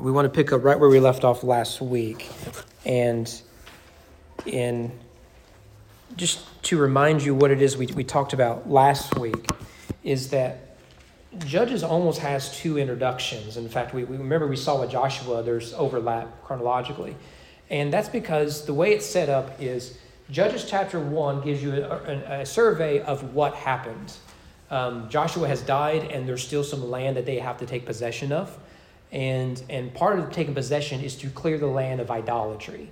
we want to pick up right where we left off last week. And in just to remind you what it is we, we talked about last week, is that Judges almost has two introductions. In fact, we, we remember we saw with Joshua, there's overlap chronologically. And that's because the way it's set up is Judges chapter 1 gives you a, a, a survey of what happened. Um, Joshua has died, and there's still some land that they have to take possession of. And, and part of taking possession is to clear the land of idolatry.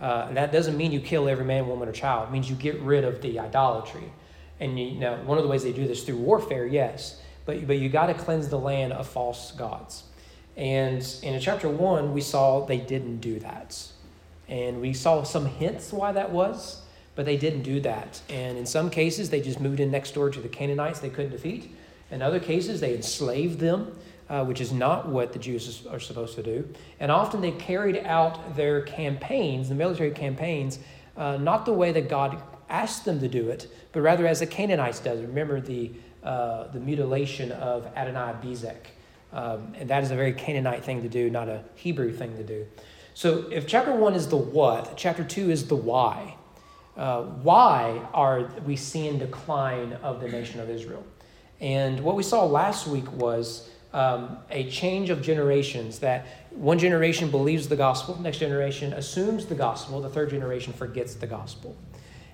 Uh, and that doesn't mean you kill every man, woman, or child. It means you get rid of the idolatry. And you, know, one of the ways they do this through warfare, yes, but, but you got to cleanse the land of false gods. And in chapter one, we saw they didn't do that. And we saw some hints why that was, but they didn't do that. And in some cases, they just moved in next door to the Canaanites they couldn't defeat. In other cases, they enslaved them uh, which is not what the Jews are supposed to do. And often they carried out their campaigns, the military campaigns, uh, not the way that God asked them to do it, but rather as the Canaanites does. Remember the, uh, the mutilation of Adoni-Bezek. Um, and that is a very Canaanite thing to do, not a Hebrew thing to do. So if chapter one is the what, chapter two is the why. Uh, why are we seeing decline of the nation of Israel? And what we saw last week was um, a change of generations that one generation believes the gospel, next generation assumes the gospel, the third generation forgets the gospel.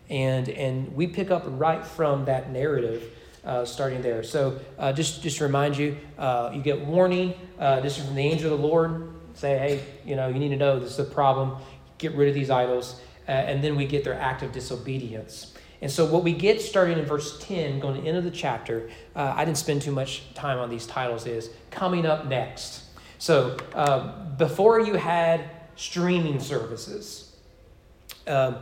And, and we pick up right from that narrative uh, starting there. So uh, just, just to remind you, uh, you get warning. Uh, this is from the angel of the Lord. Say, hey, you know, you need to know this is a problem. Get rid of these idols. Uh, and then we get their act of disobedience. And so, what we get starting in verse 10, going to the end of the chapter, uh, I didn't spend too much time on these titles, is coming up next. So, uh, before you had streaming services, uh,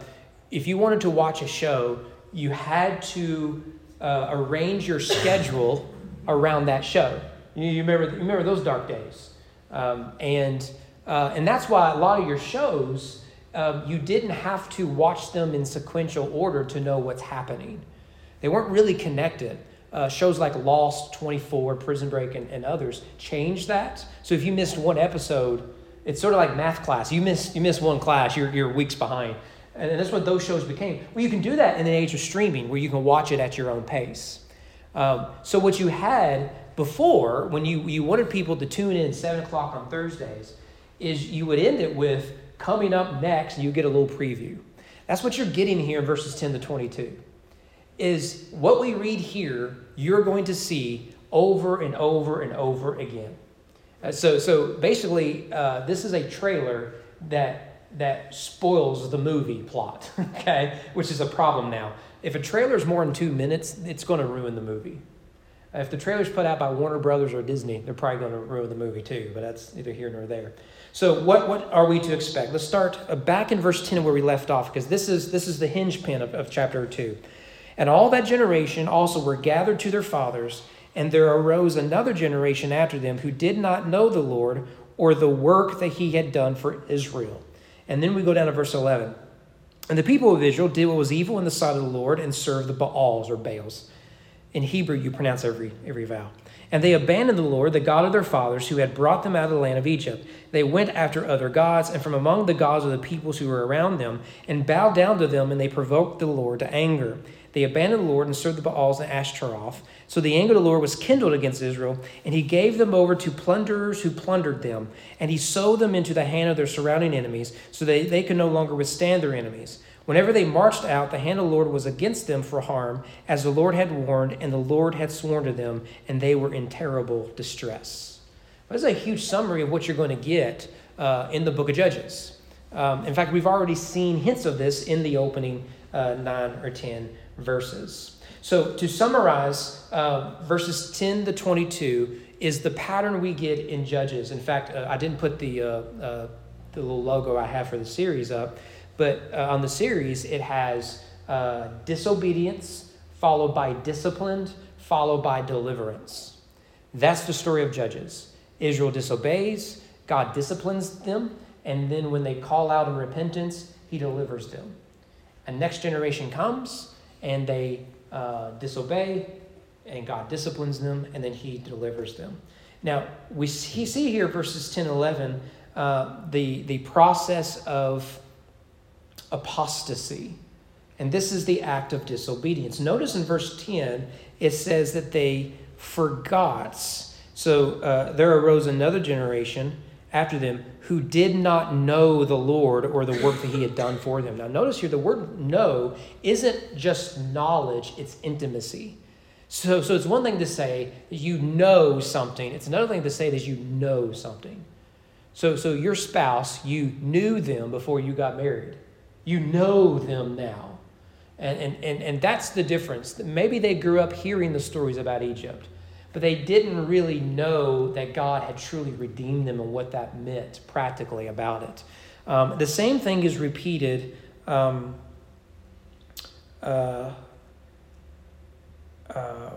if you wanted to watch a show, you had to uh, arrange your schedule around that show. You, you, remember, you remember those dark days. Um, and, uh, and that's why a lot of your shows um, you didn't have to watch them in sequential order to know what's happening. They weren't really connected. Uh, shows like Lost, 24, Prison Break, and, and others changed that. So if you missed one episode, it's sort of like math class. You miss, you miss one class, you're, you're weeks behind. And, and that's what those shows became. Well, you can do that in the age of streaming where you can watch it at your own pace. Um, so what you had before, when you, you wanted people to tune in 7 o'clock on Thursdays, is you would end it with coming up next, you get a little preview. That's what you're getting here in verses 10 to 22. Is what we read here, you're going to see over and over and over again. Uh, so, so basically, uh, this is a trailer that that spoils the movie plot, okay? Which is a problem now. If a trailer is more than two minutes, it's going to ruin the movie. If the trailer's put out by Warner Brothers or Disney, they're probably going to ruin the movie too, but that's neither here nor there. So, what, what are we to expect? Let's start uh, back in verse 10 where we left off, because this is, this is the hinge pin of, of chapter 2. And all that generation also were gathered to their fathers, and there arose another generation after them who did not know the Lord or the work that he had done for Israel. And then we go down to verse 11. And the people of Israel did what was evil in the sight of the Lord and served the Baals or Baals. In Hebrew, you pronounce every, every vowel. And they abandoned the Lord, the God of their fathers, who had brought them out of the land of Egypt. They went after other gods, and from among the gods of the peoples who were around them, and bowed down to them, and they provoked the Lord to anger. They abandoned the Lord and served the Baals and Ashtaroth. So the anger of the Lord was kindled against Israel, and he gave them over to plunderers who plundered them. And he sold them into the hand of their surrounding enemies, so that they, they could no longer withstand their enemies. Whenever they marched out, the hand of the Lord was against them for harm, as the Lord had warned, and the Lord had sworn to them, and they were in terrible distress. This is a huge summary of what you're going to get uh, in the book of Judges. Um, in fact, we've already seen hints of this in the opening uh, nine or ten verses. So, to summarize, uh, verses 10 to 22 is the pattern we get in Judges. In fact, uh, I didn't put the, uh, uh, the little logo I have for the series up. But uh, on the series, it has uh, disobedience followed by disciplined, followed by deliverance. That's the story of Judges. Israel disobeys, God disciplines them, and then when they call out in repentance, He delivers them. A next generation comes, and they uh, disobey, and God disciplines them, and then He delivers them. Now, we see here verses 10 and 11 uh, the, the process of apostasy. And this is the act of disobedience. Notice in verse 10, it says that they forgot. So uh, there arose another generation after them who did not know the Lord or the work that he had done for them. Now, notice here the word know isn't just knowledge, it's intimacy. So, so it's one thing to say you know something, it's another thing to say that you know something. So, so your spouse, you knew them before you got married, you know them now. And, and, and, and that's the difference. Maybe they grew up hearing the stories about Egypt but they didn't really know that God had truly redeemed them and what that meant practically about it. Um, the same thing is repeated. Um, uh, uh,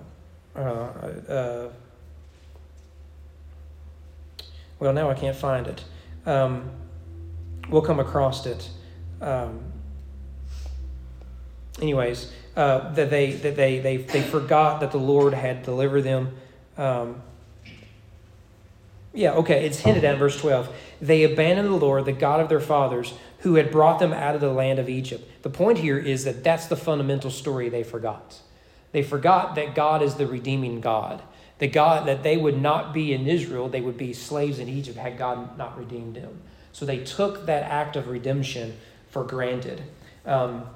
uh, uh, well, now I can't find it. Um, we'll come across it. Um, anyways, uh, that they that they, they they forgot that the Lord had delivered them um, yeah, okay, it's hinted at in verse 12. They abandoned the Lord, the God of their fathers, who had brought them out of the land of Egypt. The point here is that that's the fundamental story they forgot. They forgot that God is the redeeming God. The God that they would not be in Israel, they would be slaves in Egypt had God not redeemed them. So they took that act of redemption for granted. Um,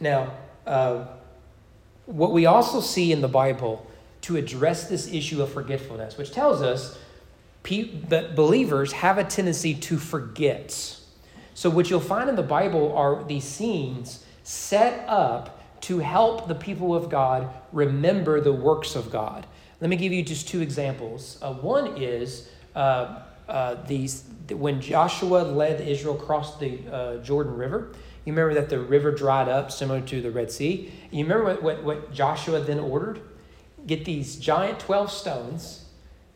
now, uh, what we also see in the Bible to address this issue of forgetfulness, which tells us that believers have a tendency to forget. So, what you'll find in the Bible are these scenes set up to help the people of God remember the works of God. Let me give you just two examples. Uh, one is uh, uh, these when Joshua led Israel across the uh, Jordan River. You remember that the river dried up, similar to the Red Sea. You remember what, what, what Joshua then ordered? get these giant 12 stones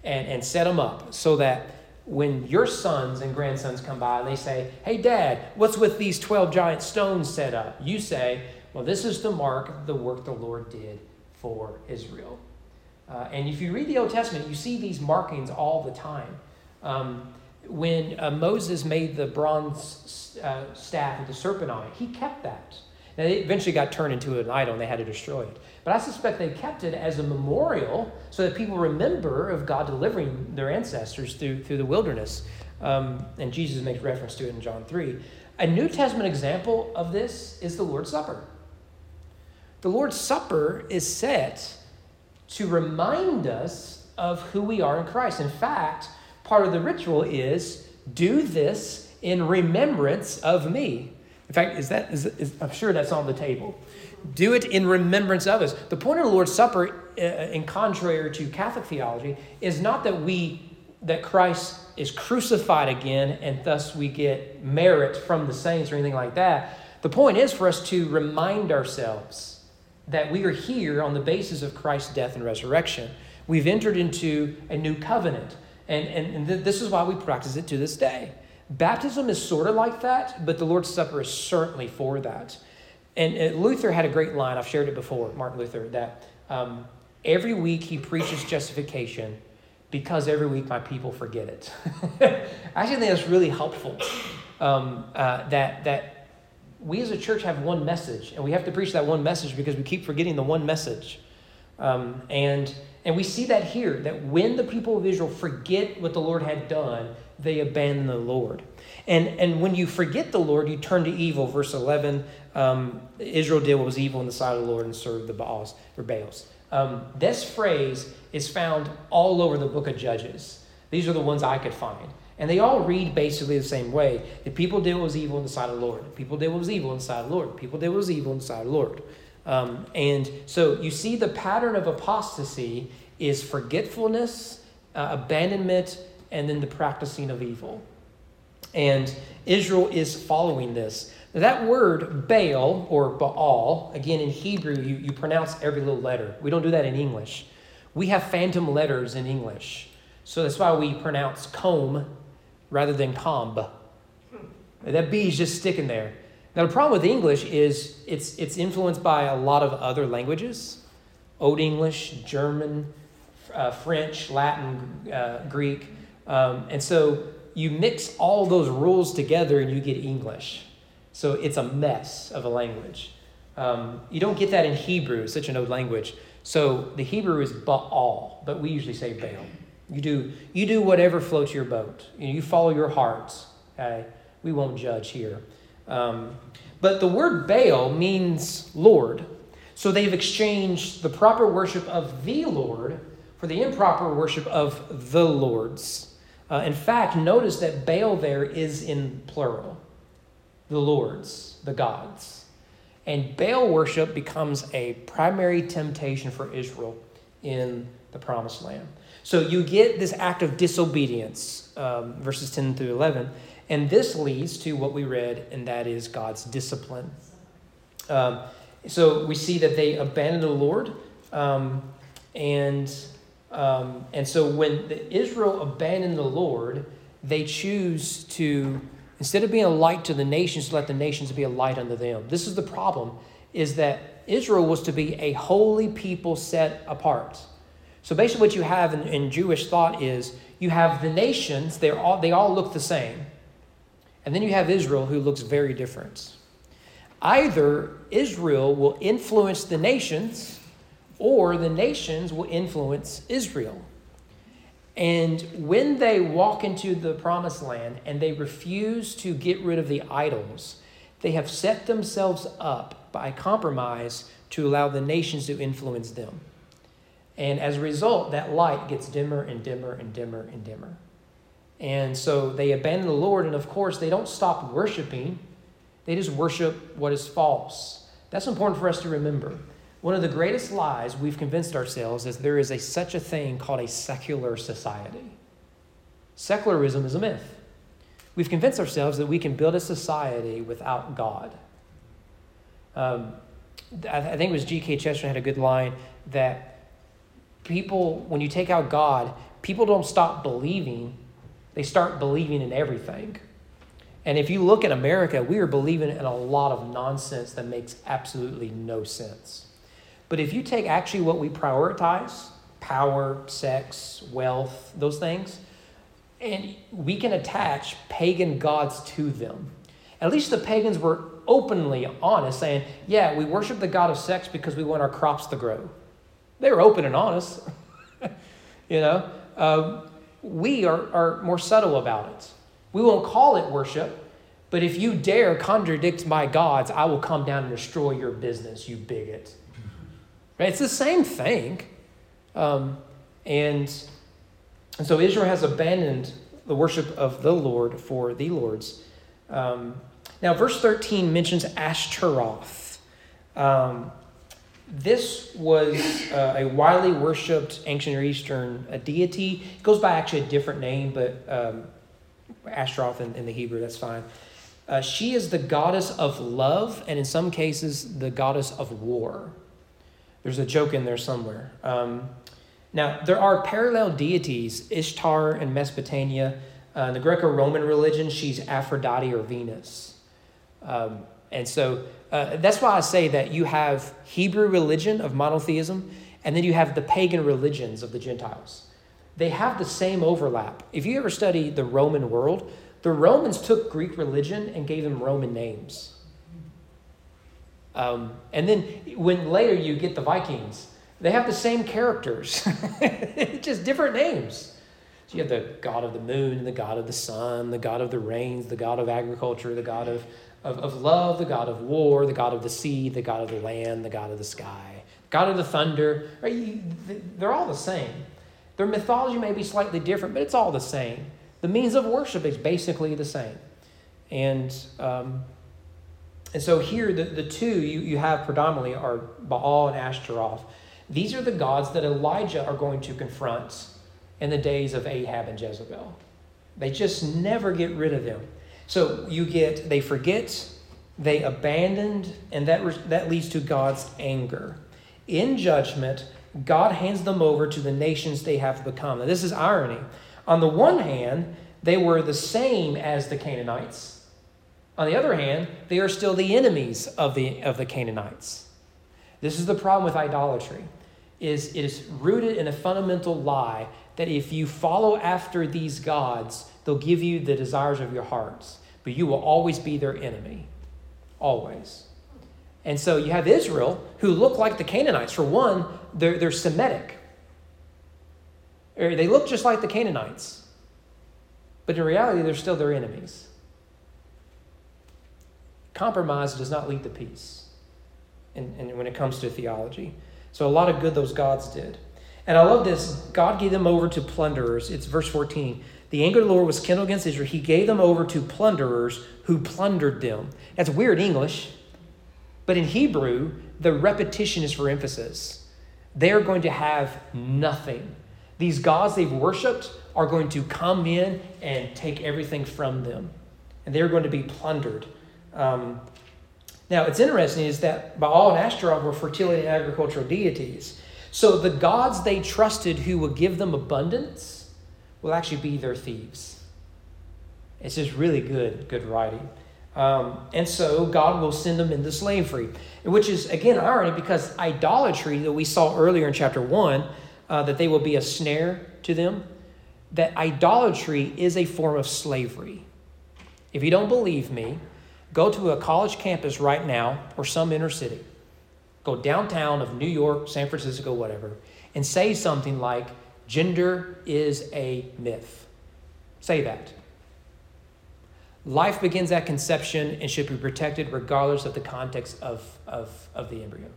and, and set them up so that when your sons and grandsons come by and they say, Hey, Dad, what's with these 12 giant stones set up? You say, Well, this is the mark of the work the Lord did for Israel. Uh, and if you read the Old Testament, you see these markings all the time. Um, when uh, Moses made the bronze uh, staff with the serpent on it, he kept that. Now, it eventually got turned into an idol and they had to destroy it. But I suspect they kept it as a memorial so that people remember of God delivering their ancestors through, through the wilderness. Um, and Jesus makes reference to it in John 3. A New Testament example of this is the Lord's Supper. The Lord's Supper is set to remind us of who we are in Christ. In fact, part of the ritual is do this in remembrance of me. In fact, is that is, is I'm sure that's on the table. Do it in remembrance of us. The point of the Lord's Supper, uh, in contrary to Catholic theology, is not that we that Christ is crucified again and thus we get merit from the saints or anything like that. The point is for us to remind ourselves that we are here on the basis of Christ's death and resurrection. We've entered into a new covenant, and, and, and th- this is why we practice it to this day. Baptism is sort of like that, but the Lord's Supper is certainly for that. And Luther had a great line, I've shared it before, Martin Luther, that um, every week he preaches justification because every week my people forget it. I actually think that's really helpful. Um, uh, that, that we as a church have one message, and we have to preach that one message because we keep forgetting the one message. Um, and, and we see that here, that when the people of Israel forget what the Lord had done, they abandon the Lord. And, and when you forget the Lord, you turn to evil. Verse 11 um, Israel did what was evil in the sight of the Lord and served the Baals or Baals. Um, this phrase is found all over the book of Judges. These are the ones I could find. And they all read basically the same way. The people did what was evil in the sight of the Lord. The people did what was evil in the sight of the Lord. The people did what was evil in the sight of the Lord. Um, and so you see the pattern of apostasy is forgetfulness, uh, abandonment, and then the practicing of evil. And Israel is following this. That word Baal or Baal, again in Hebrew, you, you pronounce every little letter. We don't do that in English. We have phantom letters in English. So that's why we pronounce comb rather than comb. That B is just sticking there. Now, the problem with English is it's, it's influenced by a lot of other languages Old English, German, uh, French, Latin, uh, Greek. Um, and so you mix all those rules together and you get English. So it's a mess of a language. Um, you don't get that in Hebrew, such an old language. So the Hebrew is Baal, but we usually say Baal. You do, you do whatever floats your boat. You, follow your hearts. Okay? We won't judge here. Um, but the word Baal means Lord. So they've exchanged the proper worship of the Lord for the improper worship of the Lord's. Uh, in fact, notice that Baal there is in plural the Lord's, the gods. And Baal worship becomes a primary temptation for Israel in the promised land. So you get this act of disobedience, um, verses 10 through 11, and this leads to what we read, and that is God's discipline. Um, so we see that they abandoned the Lord, um, and um, and so when Israel abandoned the Lord, they choose to instead of being a light to the nations, let the nations be a light unto them. This is the problem: is that Israel was to be a holy people set apart. So basically, what you have in, in Jewish thought is you have the nations; they all they all look the same, and then you have Israel, who looks very different. Either Israel will influence the nations, or the nations will influence Israel. And when they walk into the promised land and they refuse to get rid of the idols, they have set themselves up by compromise to allow the nations to influence them. And as a result, that light gets dimmer and dimmer and dimmer and dimmer. And so they abandon the Lord, and of course, they don't stop worshiping they just worship what is false. That's important for us to remember. One of the greatest lies we've convinced ourselves is there is a such a thing called a secular society. Secularism is a myth. We've convinced ourselves that we can build a society without God. Um, I, think it was G.K. Chesterton had a good line that people, when you take out God, people don't stop believing, they start believing in everything. And if you look at America, we are believing in a lot of nonsense that makes absolutely no sense. But if you take actually what we prioritize power, sex, wealth, those things and we can attach pagan gods to them. At least the pagans were openly honest, saying, Yeah, we worship the god of sex because we want our crops to grow. They were open and honest. you know, uh, we are, are more subtle about it. We won't call it worship, but if you dare contradict my gods, I will come down and destroy your business, you bigot. Right? It's the same thing. Um, and, and so Israel has abandoned the worship of the Lord for the Lord's. Um, now, verse 13 mentions Ashtaroth. Um, this was uh, a widely worshipped ancient Near Eastern uh, deity. It goes by actually a different name, but um, Ashtaroth in, in the Hebrew, that's fine. Uh, she is the goddess of love, and in some cases, the goddess of war. There's a joke in there somewhere. Um, now, there are parallel deities Ishtar in Mesopotamia. Uh, in the Greco Roman religion, she's Aphrodite or Venus. Um, and so uh, that's why I say that you have Hebrew religion of monotheism, and then you have the pagan religions of the Gentiles they have the same overlap. If you ever study the Roman world, the Romans took Greek religion and gave them Roman names. Um, and then when later you get the Vikings, they have the same characters, just different names. So you have the god of the moon, the god of the sun, the god of the rains, the god of agriculture, the god of, of, of love, the god of war, the god of the sea, the god of the land, the god of the sky, god of the thunder. They're all the same. Their mythology may be slightly different, but it's all the same. The means of worship is basically the same. And, um, and so here, the, the two you, you have predominantly are Baal and Ashtaroth. These are the gods that Elijah are going to confront in the days of Ahab and Jezebel. They just never get rid of them. So you get, they forget, they abandoned, and that, that leads to God's anger. In judgment, God hands them over to the nations they have become. Now, this is irony. On the one hand, they were the same as the Canaanites. On the other hand, they are still the enemies of the, of the Canaanites. This is the problem with idolatry. is it is rooted in a fundamental lie that if you follow after these gods, they'll give you the desires of your hearts, but you will always be their enemy. Always. And so you have Israel, who look like the Canaanites. For one, they're, they're Semitic, they look just like the Canaanites, but in reality, they're still their enemies. Compromise does not lead to peace and, and when it comes to theology. So a lot of good those gods did. And I love this. God gave them over to plunderers. It's verse 14. The anger of the Lord was kindled against Israel. He gave them over to plunderers who plundered them. That's weird English, but in Hebrew, the repetition is for emphasis. They're going to have nothing. These gods they've worshiped are going to come in and take everything from them, and they're going to be plundered. Um, now, it's interesting is that Baal and Ashtaroth were fertility and agricultural deities. So the gods they trusted who would give them abundance will actually be their thieves. It's just really good, good writing. Um, and so God will send them into slavery, which is, again, irony because idolatry that we saw earlier in chapter 1, uh, that they will be a snare to them, that idolatry is a form of slavery. If you don't believe me, Go to a college campus right now or some inner city. Go downtown of New York, San Francisco, whatever, and say something like, gender is a myth. Say that. Life begins at conception and should be protected regardless of the context of, of, of the embryo.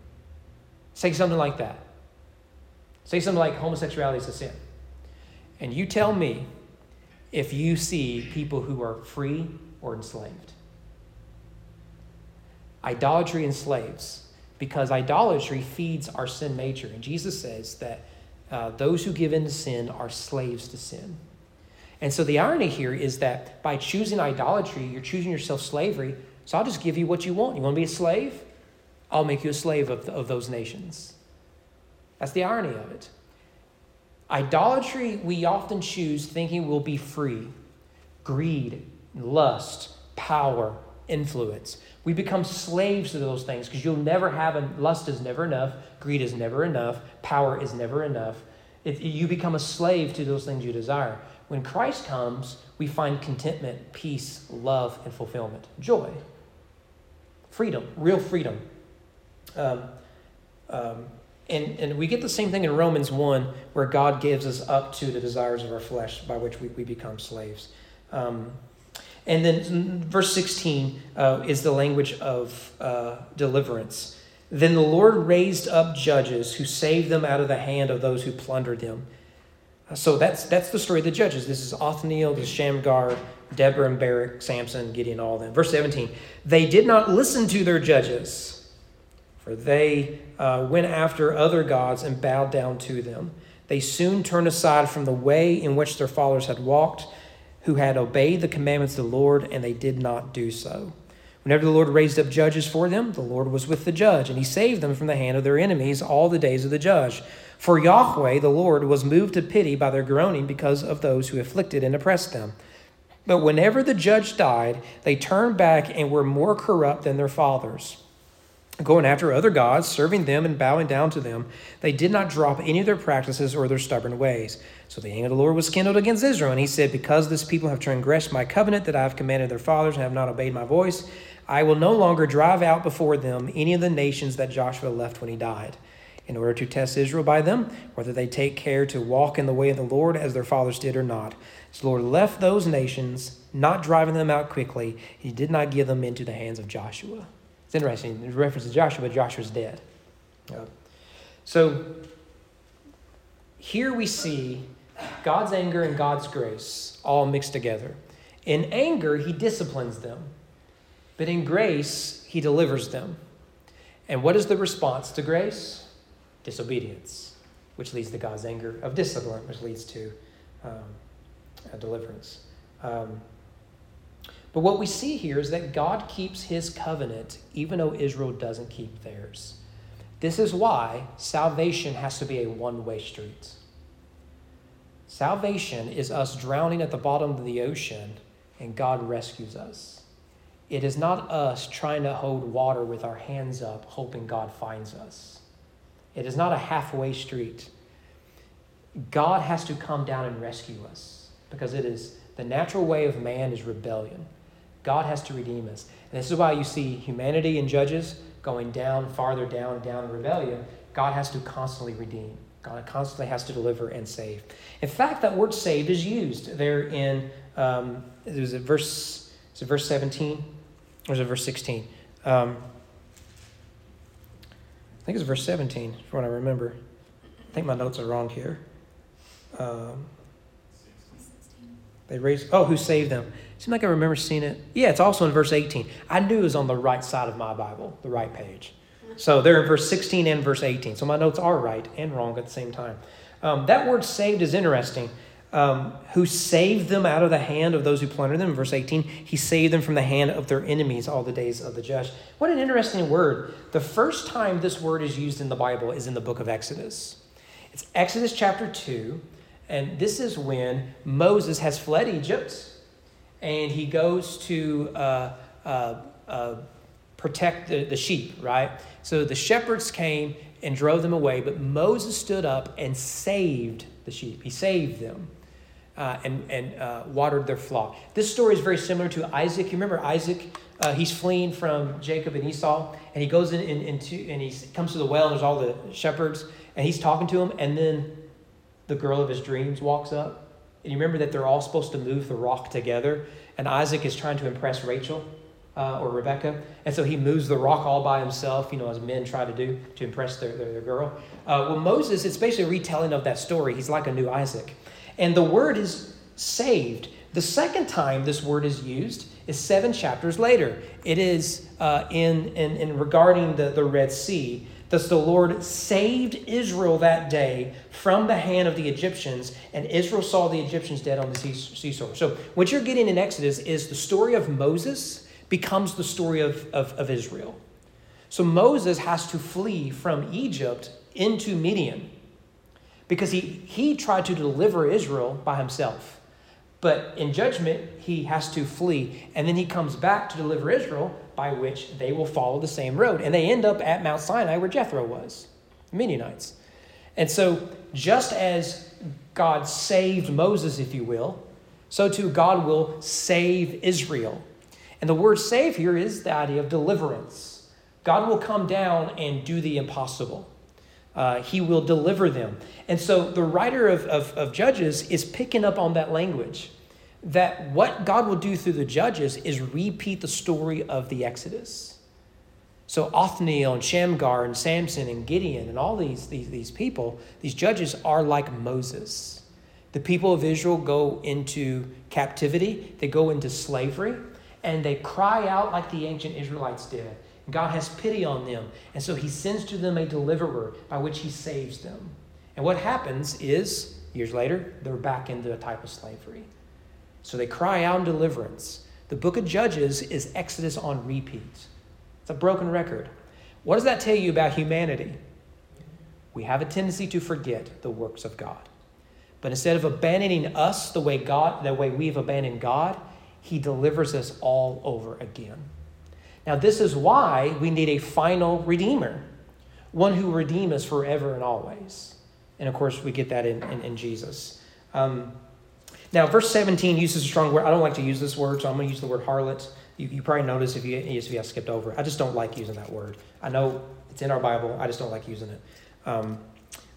Say something like that. Say something like homosexuality is a sin. And you tell me if you see people who are free or enslaved idolatry enslaves because idolatry feeds our sin nature. And Jesus says that uh, those who give in to sin are slaves to sin. And so the irony here is that by choosing idolatry, you're choosing yourself slavery. So I'll just give you what you want. You want to be a slave? I'll make you a slave of, of those nations. That's the irony of it. Idolatry, we often choose thinking we'll be free. Greed, lust, power, influence. We become slaves to those things because you'll never have a lust is never enough, greed is never enough, power is never enough. It, you become a slave to those things you desire. When Christ comes, we find contentment, peace, love, and fulfillment, joy, freedom, real freedom. Um, um, and, and we get the same thing in Romans 1, where God gives us up to the desires of our flesh by which we, we become slaves. Um, and then verse 16 uh, is the language of uh, deliverance. Then the Lord raised up judges who saved them out of the hand of those who plundered them. So that's, that's the story of the judges. This is Othniel, this is Shamgar, Deborah and Barak, Samson, Gideon, all of them. Verse 17 They did not listen to their judges, for they uh, went after other gods and bowed down to them. They soon turned aside from the way in which their fathers had walked who had obeyed the commandments of the Lord, and they did not do so. Whenever the Lord raised up judges for them, the Lord was with the judge, and he saved them from the hand of their enemies all the days of the judge. For Yahweh, the Lord, was moved to pity by their groaning because of those who afflicted and oppressed them. But whenever the judge died, they turned back and were more corrupt than their fathers going after other gods, serving them and bowing down to them. They did not drop any of their practices or their stubborn ways. So the anger of the Lord was kindled against Israel, and he said, Because this people have transgressed my covenant that I have commanded their fathers and have not obeyed my voice, I will no longer drive out before them any of the nations that Joshua left when he died, in order to test Israel by them, whether they take care to walk in the way of the Lord as their fathers did or not. So the Lord left those nations, not driving them out quickly. He did not give them into the hands of Joshua. It's interesting. There's reference to Joshua, but Joshua's dead. Yeah. So here we see God's anger and God's grace all mixed together. In anger, he disciplines them, but in grace, he delivers them. And what is the response to grace? Disobedience, which leads to God's anger, of discipline, which leads to um, deliverance. Um, but what we see here is that God keeps his covenant even though Israel doesn't keep theirs. This is why salvation has to be a one way street. Salvation is us drowning at the bottom of the ocean and God rescues us. It is not us trying to hold water with our hands up, hoping God finds us. It is not a halfway street. God has to come down and rescue us because it is the natural way of man is rebellion. God has to redeem us. And this is why you see humanity in Judges going down, farther down, down in rebellion. God has to constantly redeem. God constantly has to deliver and save. In fact, that word saved is used there in, um, was it verse, is it verse 17? Or is it verse 16? Um, I think it's verse 17, from what I remember. I think my notes are wrong here. Um, they raised, oh, who saved them? Seems like I remember seeing it. Yeah, it's also in verse 18. I knew it was on the right side of my Bible, the right page. So they're in verse 16 and verse 18. So my notes are right and wrong at the same time. Um, that word saved is interesting. Um, who saved them out of the hand of those who plundered them. Verse 18, he saved them from the hand of their enemies all the days of the just. What an interesting word. The first time this word is used in the Bible is in the book of Exodus. It's Exodus chapter 2, and this is when Moses has fled Egypt and he goes to uh, uh, uh, protect the, the sheep, right? So the shepherds came and drove them away, but Moses stood up and saved the sheep. He saved them. Uh, and, and uh, watered their flock. This story is very similar to Isaac. You remember Isaac? Uh, he's fleeing from Jacob and Esau, and he goes in, in, into and he comes to the well, and there's all the shepherds, and he's talking to them, and then the girl of his dreams walks up. And you remember that they're all supposed to move the rock together, and Isaac is trying to impress Rachel uh, or Rebecca. And so he moves the rock all by himself, you know, as men try to do to impress their, their, their girl. Uh, well, Moses, it's basically a retelling of that story. He's like a new Isaac. And the word is saved. The second time this word is used is seven chapters later. It is uh, in, in, in regarding the, the Red Sea. Thus the Lord saved Israel that day from the hand of the Egyptians, and Israel saw the Egyptians dead on the seashore. So, what you're getting in Exodus is the story of Moses becomes the story of, of, of Israel. So Moses has to flee from Egypt into Midian because he, he tried to deliver Israel by himself. But in judgment, he has to flee. And then he comes back to deliver Israel, by which they will follow the same road. And they end up at Mount Sinai where Jethro was, the Midianites. And so, just as God saved Moses, if you will, so too God will save Israel. And the word save here is the idea of deliverance. God will come down and do the impossible. Uh, he will deliver them. And so the writer of, of, of Judges is picking up on that language that what God will do through the judges is repeat the story of the Exodus. So Othniel and Shamgar and Samson and Gideon and all these, these, these people, these judges are like Moses. The people of Israel go into captivity, they go into slavery, and they cry out like the ancient Israelites did. God has pity on them, and so he sends to them a deliverer by which he saves them. And what happens is, years later, they're back into a type of slavery. So they cry out in deliverance. The book of Judges is Exodus on repeat. It's a broken record. What does that tell you about humanity? We have a tendency to forget the works of God. But instead of abandoning us the way God, the way we've abandoned God, he delivers us all over again. Now, this is why we need a final Redeemer, one who redeems us forever and always. And of course, we get that in, in, in Jesus. Um, now, verse 17 uses a strong word. I don't like to use this word, so I'm going to use the word harlot. You, you probably notice if you, if you skipped over. I just don't like using that word. I know it's in our Bible, I just don't like using it. Um,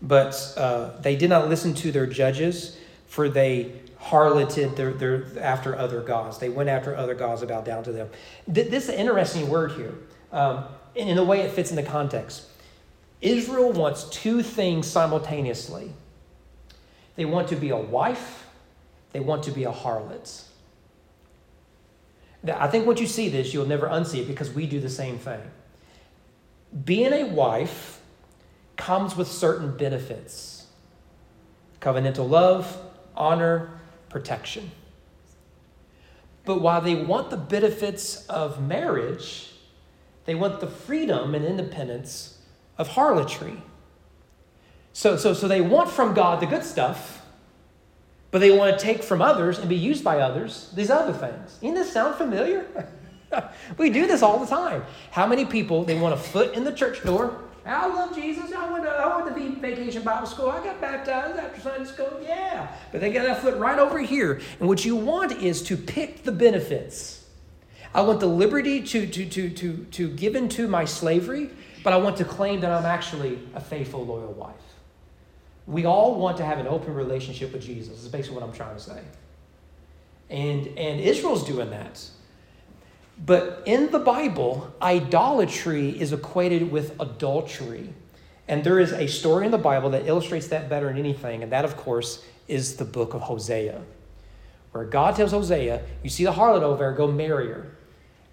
but uh, they did not listen to their judges, for they harloted their, their, after other gods. They went after other gods to bow down to them. This is an interesting word here um, in, in the way it fits in the context. Israel wants two things simultaneously they want to be a wife, they want to be a harlot. I think once you see this, you'll never unsee it because we do the same thing. Being a wife comes with certain benefits covenantal love, honor, protection. But while they want the benefits of marriage, they want the freedom and independence of harlotry. So, so, so they want from God the good stuff, but they want to take from others and be used by others these other things. Doesn't this sound familiar? we do this all the time. How many people they want a foot in the church door I love Jesus. I went to, I went to vacation Bible school. I got baptized after Sunday school. Yeah. But they got that foot right over here. And what you want is to pick the benefits. I want the liberty to, to, to, to, to give into my slavery, but I want to claim that I'm actually a faithful, loyal wife. We all want to have an open relationship with Jesus, is basically what I'm trying to say. And, and Israel's doing that. But in the Bible, idolatry is equated with adultery. And there is a story in the Bible that illustrates that better than anything, and that, of course, is the book of Hosea, where God tells Hosea, You see the harlot over there, go marry her.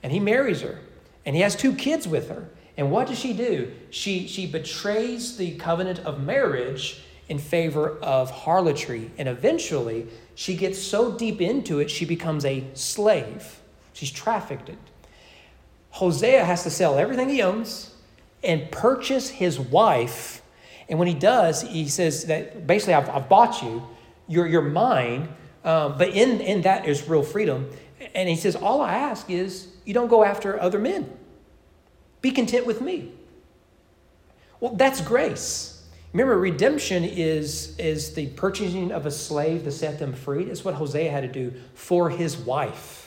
And he marries her, and he has two kids with her. And what does she do? She, she betrays the covenant of marriage in favor of harlotry. And eventually, she gets so deep into it, she becomes a slave. She's trafficked. It. Hosea has to sell everything he owns and purchase his wife. And when he does, he says that basically, I've, I've bought you, you're, you're mine. Um, but in, in that is real freedom. And he says, All I ask is you don't go after other men. Be content with me. Well, that's grace. Remember, redemption is, is the purchasing of a slave to set them free. That's what Hosea had to do for his wife.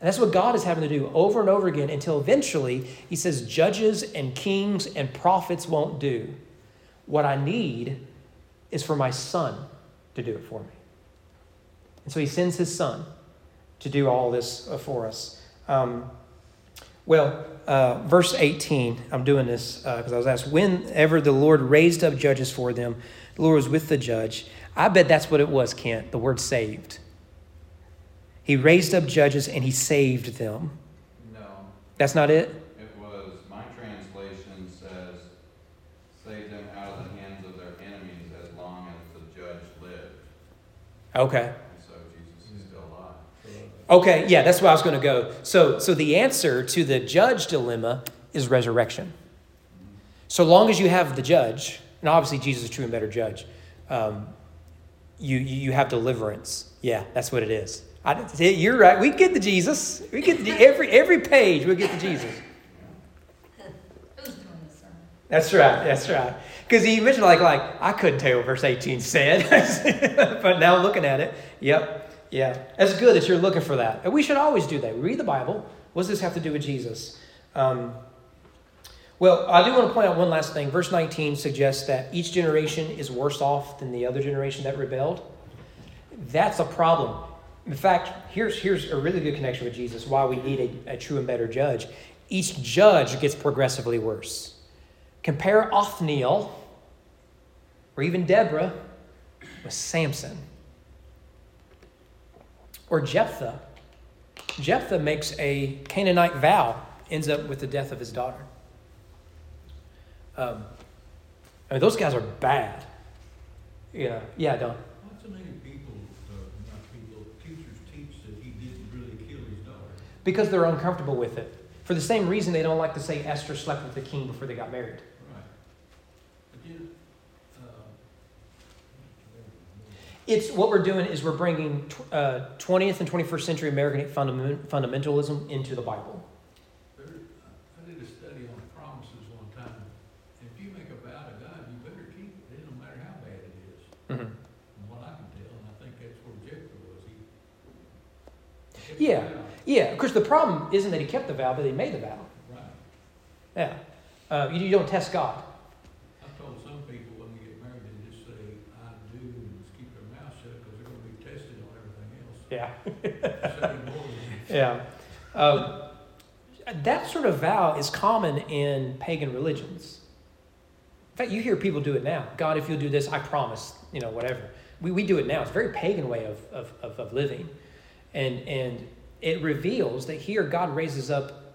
And that's what God is having to do over and over again until eventually he says, Judges and kings and prophets won't do. What I need is for my son to do it for me. And so he sends his son to do all this for us. Um, well, uh, verse 18, I'm doing this because uh, I was asked, whenever the Lord raised up judges for them, the Lord was with the judge. I bet that's what it was, Kent, the word saved. He raised up judges and he saved them. No. That's not it? It was, my translation says, save them out of the hands of their enemies as long as the judge lived. Okay. So Jesus is still alive. Okay, yeah, that's where I was going to go. So, so the answer to the judge dilemma is resurrection. So long as you have the judge, and obviously Jesus is a true and better judge, um, you, you have deliverance. Yeah, that's what it is. I, you're right. We get to Jesus. We get to, every every page. We get to Jesus. That's right. That's right. Because he mentioned like like I couldn't tell what verse eighteen said, but now looking at it, yep, yeah, that's good that you're looking for that. And we should always do that. We read the Bible. What does this have to do with Jesus? Um, well, I do want to point out one last thing. Verse 19 suggests that each generation is worse off than the other generation that rebelled. That's a problem. In fact, here's, here's a really good connection with Jesus why we need a, a true and better judge. Each judge gets progressively worse. Compare Othniel, or even Deborah, with Samson. Or Jephthah. Jephthah makes a Canaanite vow, ends up with the death of his daughter. Um, I mean, those guys are bad. Yeah, yeah, Don. Because they're uncomfortable with it. For the same reason they don't like to say Esther slept with the king before they got married. It's what we're doing is we're bringing uh, 20th and 21st century American fundament, fundamentalism into the Bible. There, I did a study on promises one time. If you make a vow to God, you better keep it. It don't matter how bad it is. Mm-hmm. From what I can tell, and I think that's where Jephthah was. He, he yeah. Yeah, of course, the problem isn't that he kept the vow, but he made the vow. Right. Yeah. Uh, you, you, don't test God. I've told some people when they get married, they just say, I do, and just keep their mouth shut because they're going to be tested on everything else. Yeah. yeah. Um, that sort of vow is common in pagan religions. In fact, you hear people do it now. God, if you'll do this, I promise, you know, whatever. We, we do it now. It's a very pagan way of, of, of, of living. And, and it reveals that here God raises up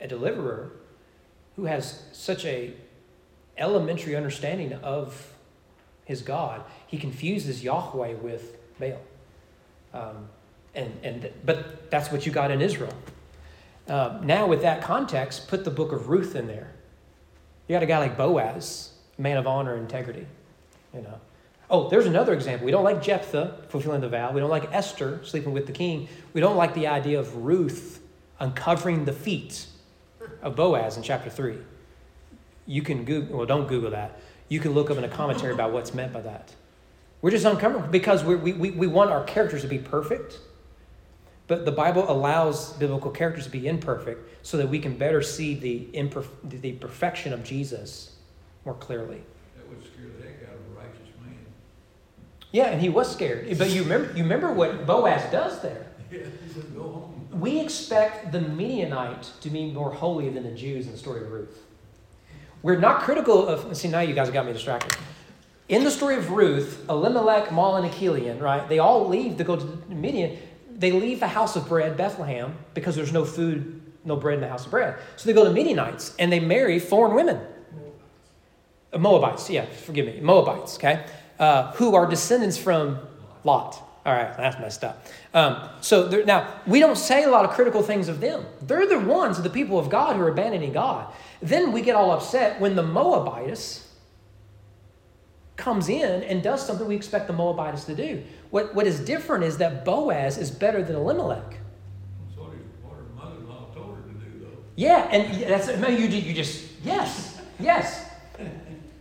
a deliverer who has such a elementary understanding of his God. He confuses Yahweh with Baal. Um, and, and, but that's what you got in Israel. Uh, now, with that context, put the book of Ruth in there. You got a guy like Boaz, man of honor and integrity. You know, Oh, there's another example. We don't like Jephthah fulfilling the vow. We don't like Esther sleeping with the king. We don't like the idea of Ruth uncovering the feet of Boaz in chapter 3. You can Google, well, don't Google that. You can look up in a commentary about what's meant by that. We're just uncomfortable because we we, we, we want our characters to be perfect, but the Bible allows biblical characters to be imperfect so that we can better see the, imperf- the perfection of Jesus more clearly. That would scare the heck out of a righteous man. Yeah, and he was scared. But you remember, you remember what Boaz does there. Yeah, he said, go home. We expect the Midianite to be more holy than the Jews in the story of Ruth. We're not critical of. See, now you guys got me distracted. In the story of Ruth, Elimelech, Mahlon, and Chilion, right? They all leave to go to Midian. They leave the house of bread, Bethlehem, because there's no food, no bread in the house of bread. So they go to Midianites and they marry foreign women. Moabites, yeah, forgive me, Moabites, okay, uh, who are descendants from Lot. All right, that's messed up. Um, so there, now we don't say a lot of critical things of them. They're the ones, the people of God, who are abandoning God. Then we get all upset when the Moabites comes in and does something we expect the Moabites to do. What, what is different is that Boaz is better than Elimelech. That's what, he, what her mother-in-law told her to do, though. Yeah, and that's no, you, you just yes, yes.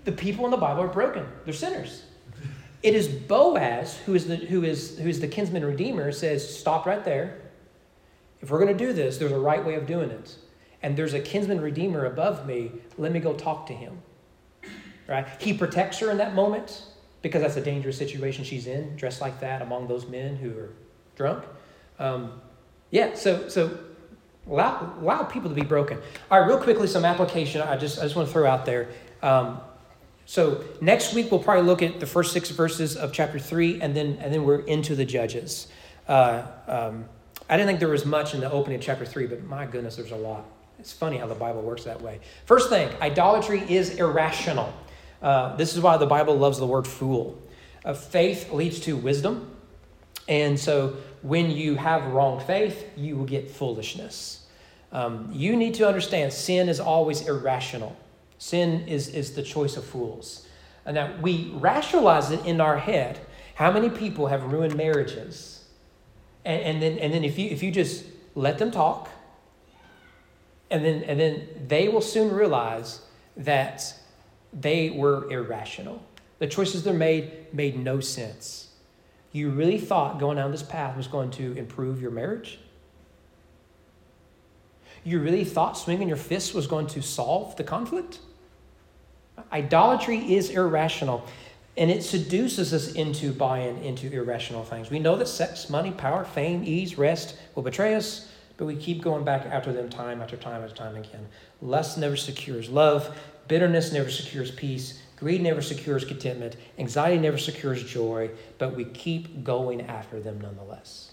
The people in the Bible are broken; they're sinners. It is Boaz who is the who is who is the kinsman redeemer says, "Stop right there. If we're going to do this, there's a right way of doing it, and there's a kinsman redeemer above me. Let me go talk to him." Right? He protects her in that moment because that's a dangerous situation she's in, dressed like that among those men who are drunk. Um, yeah, so so allow, allow people to be broken. All right, real quickly, some application. I just I just want to throw out there. Um, so next week we'll probably look at the first six verses of chapter three, and then and then we're into the judges. Uh, um, I didn't think there was much in the opening of chapter three, but my goodness, there's a lot. It's funny how the Bible works that way. First thing, idolatry is irrational. Uh, this is why the Bible loves the word fool. Uh, faith leads to wisdom, and so when you have wrong faith, you will get foolishness. Um, you need to understand sin is always irrational. Sin is, is the choice of fools. And that we rationalize it in our head. How many people have ruined marriages? And, and, then, and then if you, if you just let them talk, and then, and then they will soon realize that they were irrational. The choices they made made no sense. You really thought going down this path was going to improve your marriage? You really thought swinging your fists was going to solve the conflict? Idolatry is irrational and it seduces us into buying into irrational things. We know that sex, money, power, fame, ease, rest will betray us, but we keep going back after them time after time after time again. Lust never secures love, bitterness never secures peace, greed never secures contentment, anxiety never secures joy, but we keep going after them nonetheless.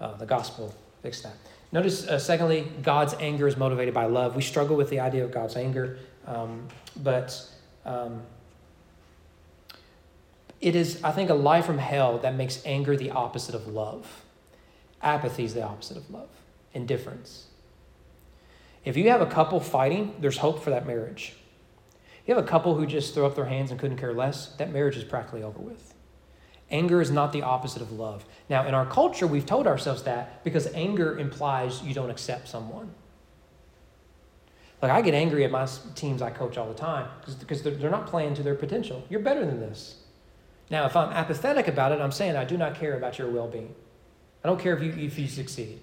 Uh, the gospel fixed that. Notice, uh, secondly, God's anger is motivated by love. We struggle with the idea of God's anger, um, but um, it is, I think, a lie from hell that makes anger the opposite of love. Apathy is the opposite of love, indifference. If you have a couple fighting, there's hope for that marriage. You have a couple who just throw up their hands and couldn't care less, that marriage is practically over with. Anger is not the opposite of love. Now, in our culture, we've told ourselves that because anger implies you don't accept someone. Like, I get angry at my teams I coach all the time because they're not playing to their potential. You're better than this. Now, if I'm apathetic about it, I'm saying I do not care about your well being. I don't care if you, if you succeed.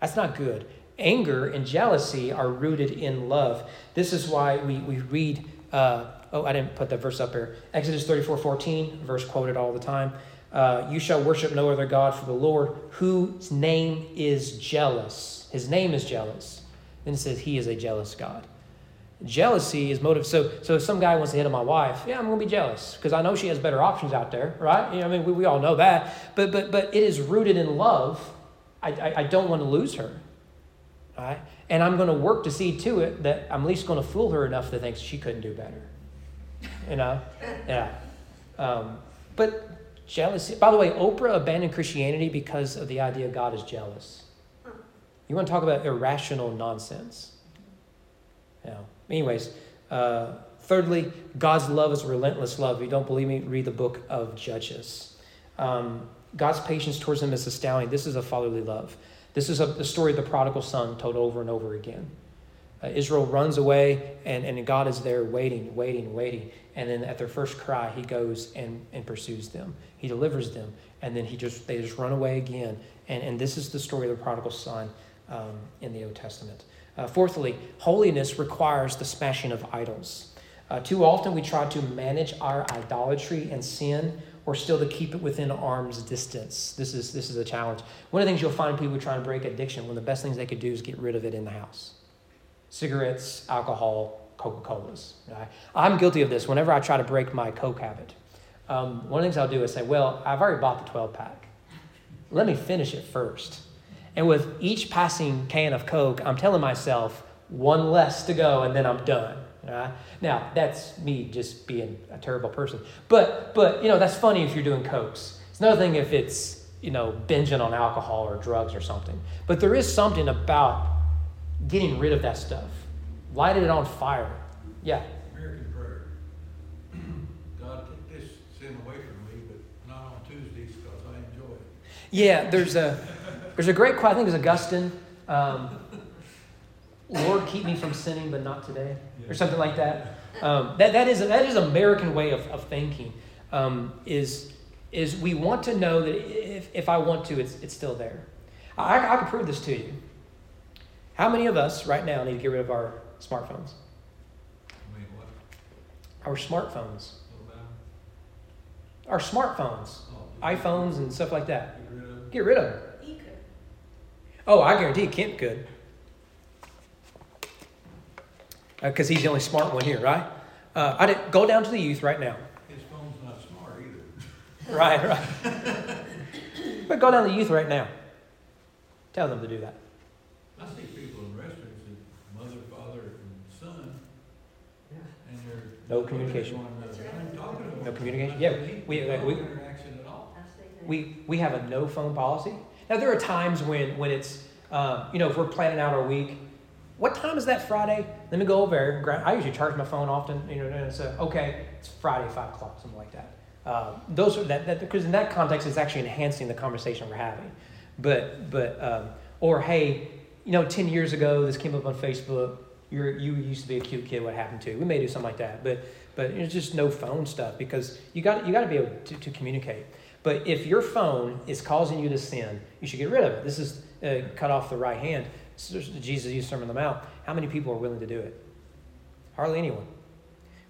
That's not good. Anger and jealousy are rooted in love. This is why we, we read uh, oh, I didn't put that verse up here. Exodus 34 14, verse quoted all the time. Uh, you shall worship no other God for the Lord, whose name is jealous. His name is jealous. Then it says he is a jealous God. Jealousy is motive. So, so if some guy wants to hit on my wife, yeah, I'm going to be jealous because I know she has better options out there, right? You know, I mean, we, we all know that. But, but, but it is rooted in love. I, I, I don't want to lose her, right? And I'm going to work to see to it that I'm at least going to fool her enough to think she couldn't do better. You know? Yeah. Um, but jealousy, by the way, Oprah abandoned Christianity because of the idea God is jealous. You want to talk about irrational nonsense? Yeah. Anyways, uh, thirdly, God's love is relentless love. If you don't believe me, read the book of Judges. Um, God's patience towards him is astounding. This is a fatherly love. This is a, the story of the prodigal son told over and over again. Uh, Israel runs away, and, and God is there waiting, waiting, waiting. And then at their first cry, he goes and, and pursues them. He delivers them, and then he just they just run away again. And, and this is the story of the prodigal son um, in the Old Testament. Uh, fourthly, holiness requires the smashing of idols. Uh, too often we try to manage our idolatry and sin or still to keep it within arm's distance. This is, this is a challenge. One of the things you'll find people trying to break addiction, one of the best things they could do is get rid of it in the house cigarettes, alcohol, Coca Colas. Right? I'm guilty of this whenever I try to break my Coke habit. Um, one of the things I'll do is say, Well, I've already bought the 12 pack. Let me finish it first. And with each passing can of Coke, I'm telling myself, one less to go, and then I'm done. Right? Now, that's me just being a terrible person. But, but, you know, that's funny if you're doing Cokes. It's another thing if it's, you know, binging on alcohol or drugs or something. But there is something about getting rid of that stuff. Lighted it on fire. Yeah. American prayer. God, take this sin away from me, but not on Tuesdays because I enjoy it. Yeah, there's a there's a great quote. I think it's Augustine. Um, Lord, keep me from sinning, but not today, or something like that. Um, that that is that is American way of, of thinking. Um, is is we want to know that if, if I want to, it's it's still there. I, I can prove this to you. How many of us right now need to get rid of our smartphones? I mean, what, Our smartphones. Our smartphones. Oh, iPhones and stuff like that. Get rid of it. Get rid of them. Oh, I guarantee Kent could. Because he's the only smart one here, right? Uh, I did, go down to the youth right now. His phone's not smart either. Right, right. but go down to the youth right now. Tell them to do that. I see people in restaurants that mother, father, and son, and they're. No communication. One another. That's right. I'm talking to communication. No communication. Yeah, we- No we-. We, we have a no phone policy. Now, there are times when, when it's, uh, you know, if we're planning out our week, what time is that Friday? Let me go over there. I usually charge my phone often, you know, and uh, okay, it's Friday, 5 o'clock, something like that. Uh, those are that, that, because in that context, it's actually enhancing the conversation we're having. But, but, um, or hey, you know, 10 years ago, this came up on Facebook. You're, you used to be a cute kid. What happened to you? We may do something like that. But, but it's just no phone stuff because you got, you got to be able to, to communicate. But if your phone is causing you to sin, you should get rid of it. This is uh, cut off the right hand. Jesus used Sermon on the Mount. How many people are willing to do it? Hardly anyone.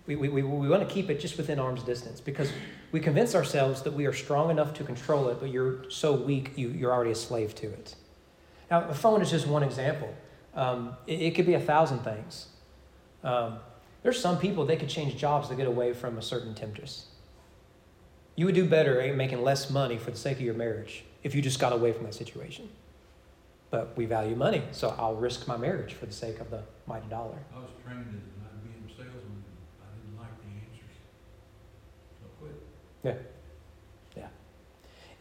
We, we, we, we want to keep it just within arm's distance because we convince ourselves that we are strong enough to control it, but you're so weak, you, you're already a slave to it. Now, a phone is just one example. Um, it, it could be a thousand things. Um, there's some people, they could change jobs to get away from a certain temptress. You would do better at making less money for the sake of your marriage if you just got away from that situation. But we value money, so I'll risk my marriage for the sake of the mighty dollar. I was trained as an a salesman, I didn't like the answers. So I quit. Yeah, yeah.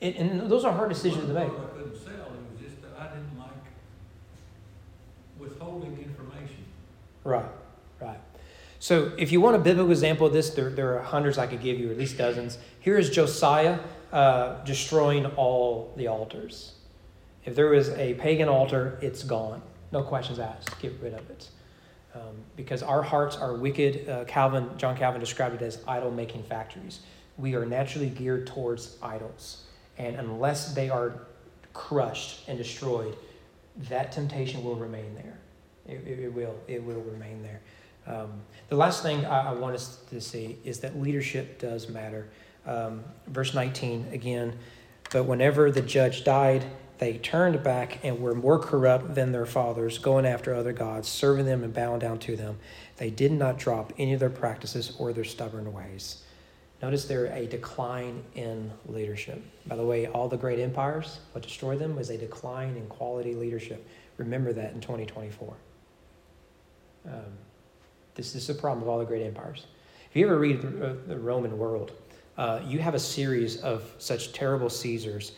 It, and those are hard decisions to make. It wasn't because I couldn't sell, it was just that I didn't like withholding information. Right, right. So if you want a biblical example of this, there, there are hundreds I could give you, or at least dozens. Here is Josiah uh, destroying all the altars. If there was a pagan altar, it's gone. No questions asked. Get rid of it. Um, because our hearts are wicked. Uh, Calvin, John Calvin described it as idol making factories. We are naturally geared towards idols. And unless they are crushed and destroyed, that temptation will remain there. It, it, it will. It will remain there. Um, the last thing I, I, want us to see is that leadership does matter. Um, verse 19 again. But whenever the judge died, they turned back and were more corrupt than their fathers, going after other gods, serving them and bowing down to them. They did not drop any of their practices or their stubborn ways. Notice there a decline in leadership. By the way, all the great empires, what destroyed them was a decline in quality leadership. Remember that in 2024. Um, this, this is a problem of all the great empires. If you ever read the, the Roman world, uh, you have a series of such terrible Caesars.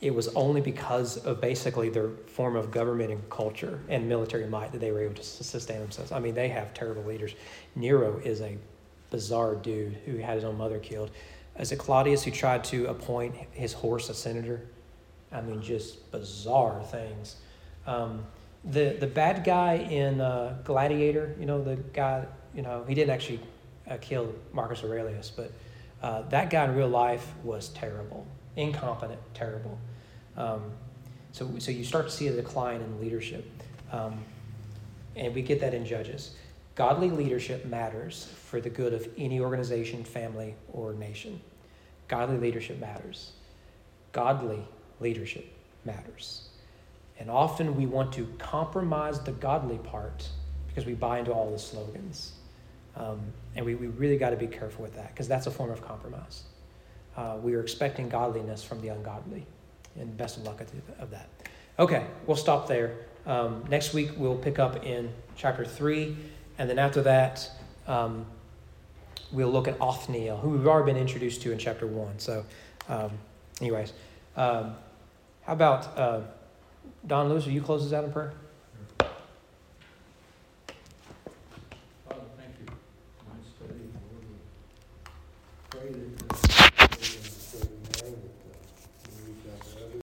It was only because of basically their form of government and culture and military might that they were able to sustain themselves. I mean, they have terrible leaders. Nero is a bizarre dude who had his own mother killed. Is it Claudius who tried to appoint his horse a senator? I mean, just bizarre things. Um, the the bad guy in uh, Gladiator, you know, the guy, you know, he didn't actually uh, kill Marcus Aurelius, but uh, that guy in real life was terrible, incompetent, terrible. Um, so, so you start to see a decline in leadership, um, and we get that in Judges. Godly leadership matters for the good of any organization, family, or nation. Godly leadership matters. Godly leadership matters. And often we want to compromise the godly part because we buy into all the slogans. Um, and we, we really got to be careful with that because that's a form of compromise. Uh, we are expecting godliness from the ungodly. And best of luck of- that. Okay, we'll stop there. Um, next week we'll pick up in chapter 3. And then after that, um, we'll look at Othniel, who we've already been introduced to in chapter 1. So, um, anyways, um, how about uh, Don Lewis? Will you close us out in prayer?